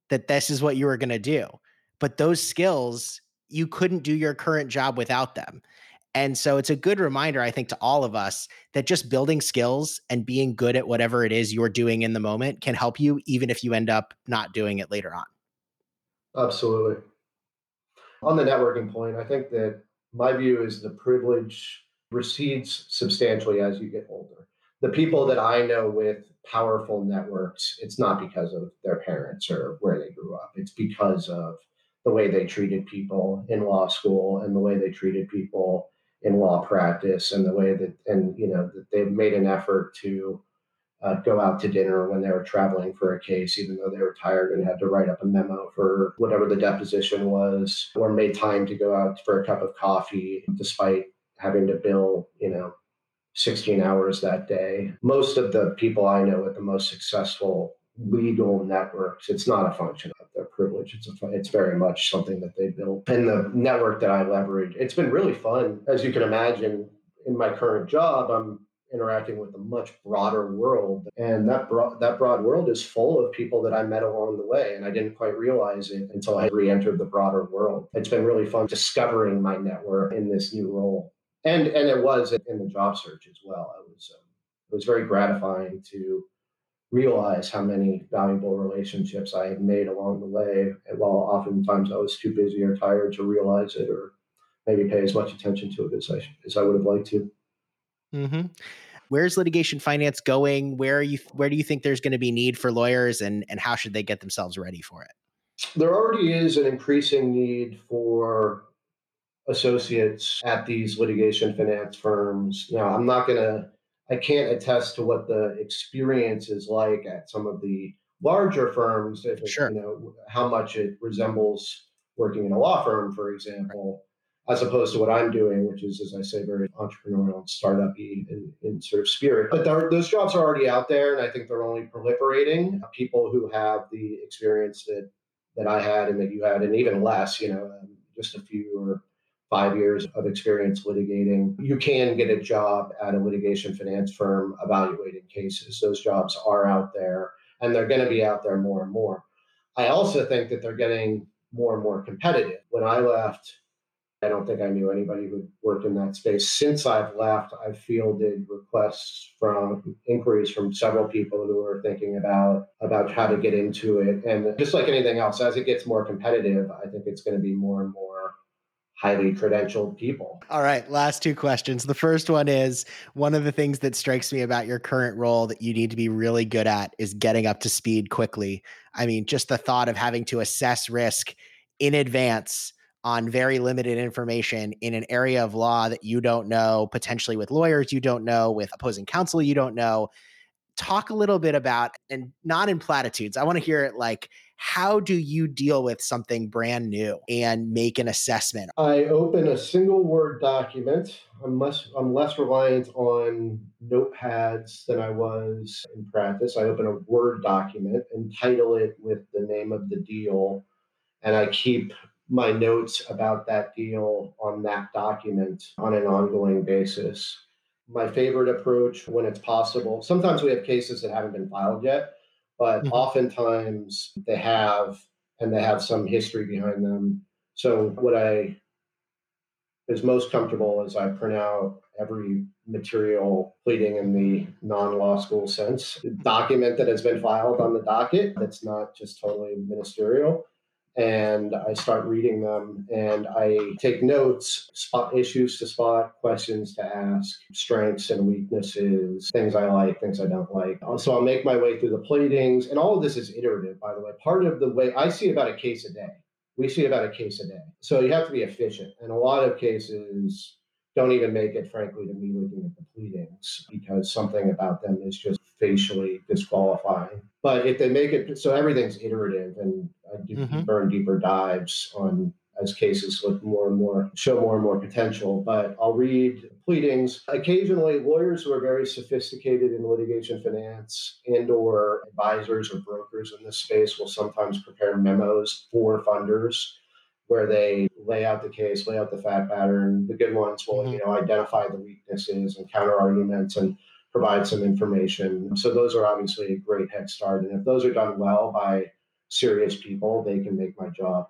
that this is what you were going to do. But those skills, you couldn't do your current job without them. And so it's a good reminder, I think, to all of us that just building skills and being good at whatever it is you're doing in the moment can help you, even if you end up not doing it later on. Absolutely. On the networking point, I think that my view is the privilege recedes substantially as you get older. The people that I know with powerful networks, it's not because of their parents or where they grew up, it's because of the way they treated people in law school and the way they treated people in law practice and the way that and you know that they've made an effort to uh, go out to dinner when they were traveling for a case, even though they were tired and had to write up a memo for whatever the deposition was, or made time to go out for a cup of coffee despite having to bill, you know, 16 hours that day. Most of the people I know at the most successful legal networks, it's not a function It's a, it's very much something that they built. And the network that I leverage, it's been really fun. As you can imagine, in my current job, I'm interacting with a much broader world and that broad that broad world is full of people that i met along the way and i didn't quite realize it until i re-entered the broader world it's been really fun discovering my network in this new role and and it was in the job search as well it was um, it was very gratifying to realize how many valuable relationships i had made along the way and while oftentimes i was too busy or tired to realize it or maybe pay as much attention to it as i as i would have liked to Mm-hmm. Where's litigation finance going? Where are you? Where do you think there's going to be need for lawyers, and and how should they get themselves ready for it? There already is an increasing need for associates at these litigation finance firms. Now, I'm not going to. I can't attest to what the experience is like at some of the larger firms. If it, sure. you know how much it resembles working in a law firm, for example as opposed to what I'm doing, which is, as I say, very entrepreneurial, and startup in, in sort of spirit. But those jobs are already out there, and I think they're only proliferating. People who have the experience that that I had and that you had, and even less, you know, um, just a few or five years of experience litigating, you can get a job at a litigation finance firm evaluating cases. Those jobs are out there, and they're going to be out there more and more. I also think that they're getting more and more competitive. When I left I don't think I knew anybody who worked in that space. Since I've left, I've fielded requests from inquiries from several people who are thinking about about how to get into it. And just like anything else, as it gets more competitive, I think it's going to be more and more highly credentialed people. All right, last two questions. The first one is one of the things that strikes me about your current role that you need to be really good at is getting up to speed quickly. I mean, just the thought of having to assess risk in advance on very limited information in an area of law that you don't know, potentially with lawyers you don't know, with opposing counsel you don't know. Talk a little bit about, and not in platitudes. I want to hear it like, how do you deal with something brand new and make an assessment? I open a single word document. I'm less, I'm less reliant on notepads than I was in practice. I open a Word document and title it with the name of the deal. And I keep my notes about that deal on that document on an ongoing basis. My favorite approach when it's possible, sometimes we have cases that haven't been filed yet, but mm-hmm. oftentimes they have and they have some history behind them. So, what I is most comfortable is I print out every material pleading in the non law school sense, document that has been filed on the docket that's not just totally ministerial and I start reading them and I take notes, spot issues to spot, questions to ask, strengths and weaknesses, things I like, things I don't like. Uh, so I'll make my way through the pleadings, and all of this is iterative, by the way. Part of the way I see about a case a day, we see about a case a day. So you have to be efficient. And a lot of cases don't even make it, frankly, to me looking at the pleadings because something about them is just facially disqualifying. But if they make it so everything's iterative and I do mm-hmm. deeper and deeper dives on as cases look more and more show more and more potential. But I'll read pleadings. Occasionally, lawyers who are very sophisticated in litigation finance and or advisors or brokers in this space will sometimes prepare memos for funders where they lay out the case, lay out the fact pattern. The good ones will, mm-hmm. you know, identify the weaknesses and counter arguments and provide some information. So those are obviously a great head start. And if those are done well by serious people, they can make my job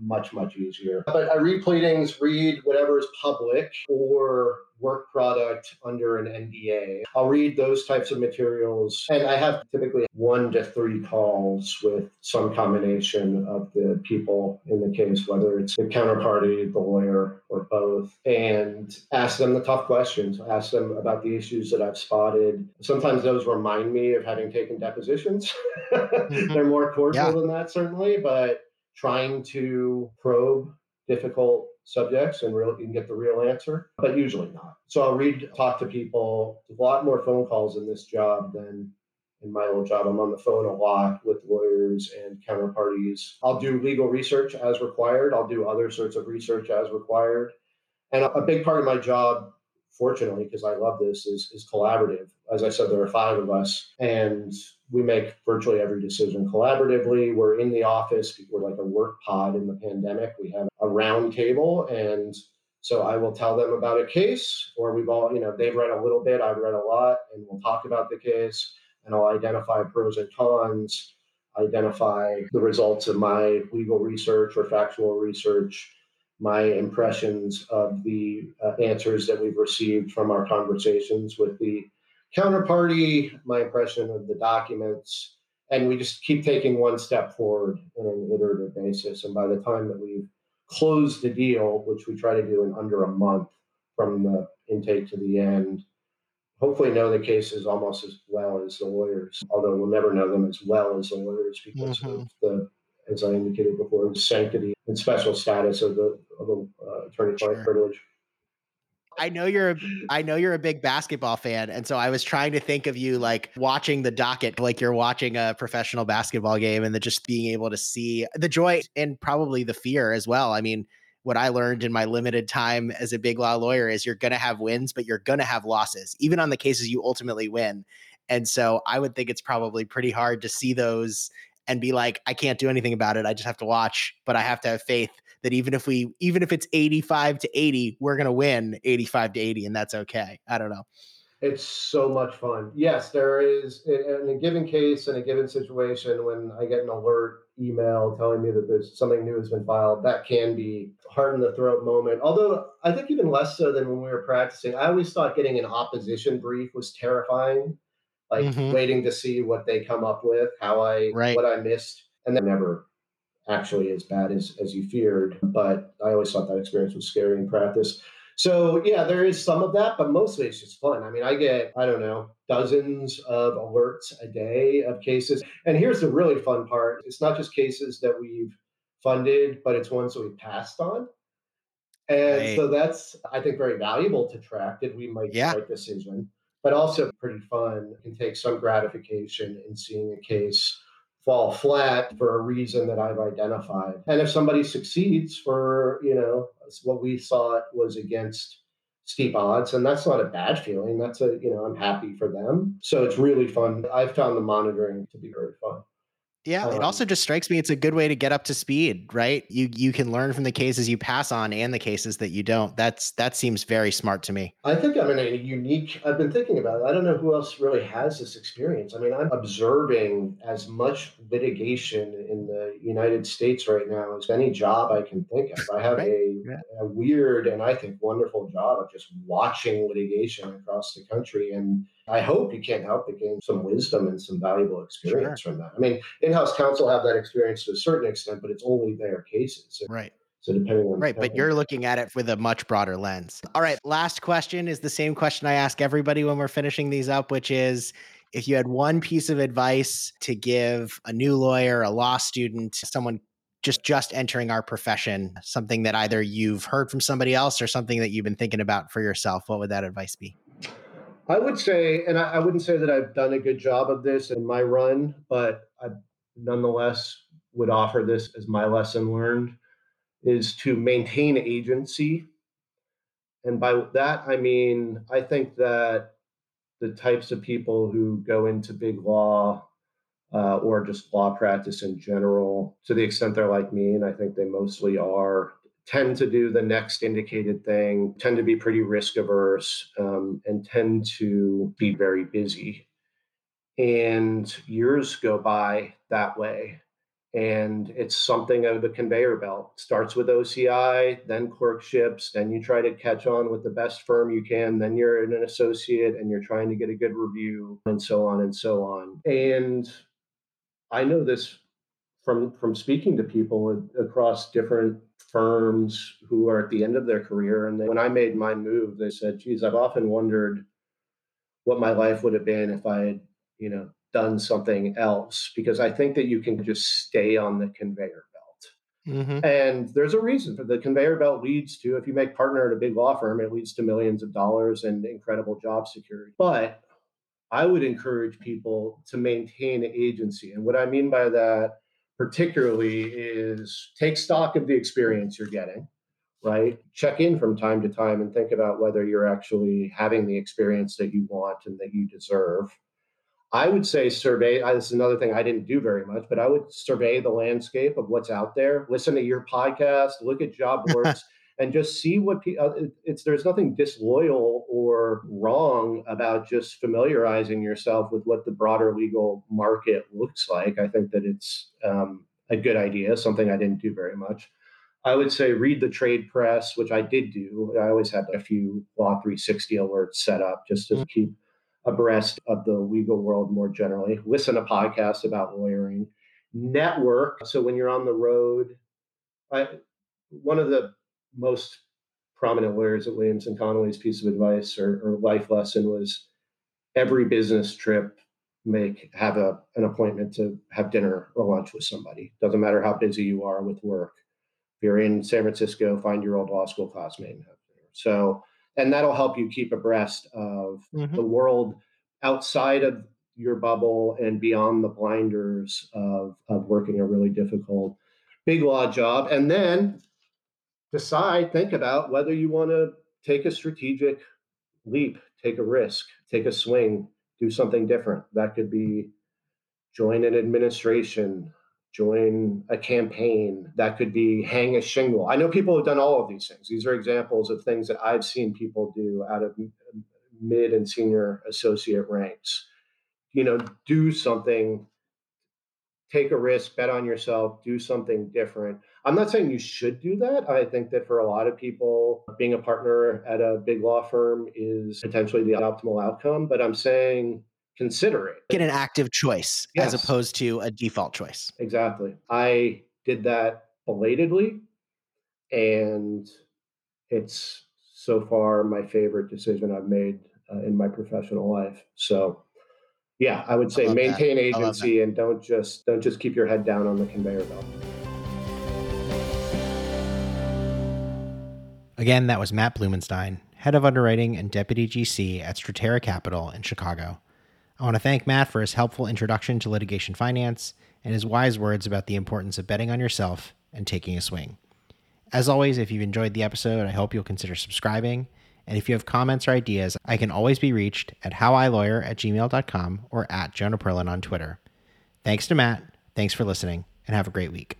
much, much easier. But I read pleadings, read whatever is public or work product under an NDA. I'll read those types of materials. And I have typically one to three calls with some combination of the people in the case, whether it's the counterparty, the lawyer, or both, and ask them the tough questions. Ask them about the issues that I've spotted. Sometimes those remind me of having taken depositions. mm-hmm. They're more cordial yeah. than that, certainly, but trying to probe difficult subjects and really can get the real answer, but usually not. So I'll read, talk to people, a lot more phone calls in this job than in my old job. I'm on the phone a lot with lawyers and counterparties. I'll do legal research as required. I'll do other sorts of research as required. And a big part of my job, fortunately, because I love this, is, is collaborative. As I said, there are five of us, and we make virtually every decision collaboratively. We're in the office. We're like a work pod in the pandemic. We have a round table, and so I will tell them about a case, or we've all, you know, they've read a little bit, I've read a lot, and we'll talk about the case and I'll identify pros and cons, identify the results of my legal research or factual research, my impressions of the uh, answers that we've received from our conversations with the counterparty, my impression of the documents, and we just keep taking one step forward on an iterative basis. And by the time that we've closed the deal, which we try to do in under a month from the intake to the end, hopefully know the cases almost as well as the lawyers, although we'll never know them as well as the lawyers because mm-hmm. of the, as I indicated before, the sanctity and special status of the, of the uh, attorney-client sure. privilege. I know you're a, I know you're a big basketball fan and so I was trying to think of you like watching the docket like you're watching a professional basketball game and the just being able to see the joy and probably the fear as well. I mean, what I learned in my limited time as a big law lawyer is you're going to have wins, but you're going to have losses, even on the cases you ultimately win. And so I would think it's probably pretty hard to see those and be like, I can't do anything about it. I just have to watch, but I have to have faith that even if we, even if it's 85 to 80, we're going to win 85 to 80, and that's okay. I don't know. It's so much fun. Yes, there is in a given case, in a given situation, when I get an alert email telling me that there's something new has been filed, that can be hard in the throat moment. Although I think even less so than when we were practicing. I always thought getting an opposition brief was terrifying, like mm-hmm. waiting to see what they come up with, how I right. what I missed, and then never actually as bad as as you feared. But I always thought that experience was scary in practice. So yeah, there is some of that, but mostly it's just fun. I mean, I get, I don't know, dozens of alerts a day of cases. And here's the really fun part. It's not just cases that we've funded, but it's ones that we passed on. And right. so that's, I think, very valuable to track. Did we make yeah. the right decision? But also pretty fun. Can take some gratification in seeing a case fall flat for a reason that I've identified. And if somebody succeeds for, you know, what we thought was against steep odds, and that's not a bad feeling. That's a, you know, I'm happy for them. So it's really fun. I've found the monitoring to be very fun. Yeah, um, it also just strikes me it's a good way to get up to speed, right? You you can learn from the cases you pass on and the cases that you don't. That's that seems very smart to me. I think I'm in a unique I've been thinking about it. I don't know who else really has this experience. I mean, I'm observing as much litigation in the United States right now as any job I can think of. I have right. a, yeah. a weird and I think wonderful job of just watching litigation across the country and I hope you can't help but gain some wisdom and some valuable experience sure. from that. I mean, in-house counsel have that experience to a certain extent, but it's only their cases. Right. So depending on right, but you're looking at it with a much broader lens. All right, last question is the same question I ask everybody when we're finishing these up, which is if you had one piece of advice to give a new lawyer, a law student, someone just just entering our profession, something that either you've heard from somebody else or something that you've been thinking about for yourself, what would that advice be? I would say, and I, I, wouldn't say that I've done a good job of this in my run, but I nonetheless would offer this as my lesson learned is to maintain agency. And by that, I mean, I think that the types of people who go into big law uh, or just law practice in general, to the extent they're like me, and I think they mostly are, tend to do the next indicated thing, tend to be pretty risk averse, um, and tend to be very busy. And years go by that way. And it's something of a conveyor belt. Starts with OCI, then clerkships, then you try to catch on with the best firm you can, then you're an associate and you're trying to get a good review, and so on and so on. And I know this from from speaking to people across different firms who are at the end of their career. And they, when I made my move, they said, geez, I've often wondered what my life would have been if I had, you know, done something else. Because I think that you can just stay on the conveyor belt. Mm-hmm. And there's a reason for the conveyor belt leads to, if you make partner at a big law firm, it leads to millions of dollars and incredible job security. But I would encourage people to maintain agency. And what I mean by that, particularly, is take stock of the experience you're getting, right? Check in from time to time and think about whether you're actually having the experience that you want and that you deserve. I would say survey. This is another thing I didn't do very much, but I would survey the landscape of what's out there. Listen to your podcast, look at job boards, and just see what uh, it's. There's nothing disloyal or wrong about just familiarizing yourself with what the broader legal market looks like. I think that it's um, a good idea. Something I didn't do very much. I would say read the trade press, which I did do. I always had a few Law 360 alerts set up just to mm-hmm. keep abreast of the legal world more generally. Listen to podcasts about lawyering. Network. So when you're on the road, I, one of the most prominent lawyers at Williams and Connolly's piece of advice or, or life lesson was every business trip make have a an appointment to have dinner or lunch with somebody. Doesn't matter how busy you are with work. If you're in San Francisco, find your old law school classmate and have dinner. So and that'll help you keep abreast of mm-hmm. the world outside of your bubble and beyond the blinders of, of working a really difficult big law job and then decide think about whether you want to take a strategic leap take a risk take a swing do something different. That could be join an administration join a campaign. That could be hang a shingle. I know people have done all of these things. These are examples of things that i've seen people do out of mid and senior associate ranks. You know do something take a risk bet on yourself do something different i'm not saying you should do that i think that for a lot of people being a partner at a big law firm is potentially the optimal outcome but i'm saying consider it. Get an active choice yes. as opposed to a default choice. Exactly. I did that belatedly, and it's so far my favorite decision I've made uh, in my professional life. So, yeah, I would say I maintain that. agency and don't just don't just keep your head down on the conveyor belt. Again, that was Matt Blumenstein, head of underwriting and deputy GC at Statera Capital in Chicago. I want to thank Matt for his helpful introduction to litigation finance and his wise words about the importance of betting on yourself and taking a swing. As always, if you've enjoyed the episode, I hope you'll consider subscribing. And if you have comments or ideas, I can always be reached at howilawyer at gmail.com or at Jonah Perlin on Twitter. Thanks to Matt. Thanks for listening, and have a great week.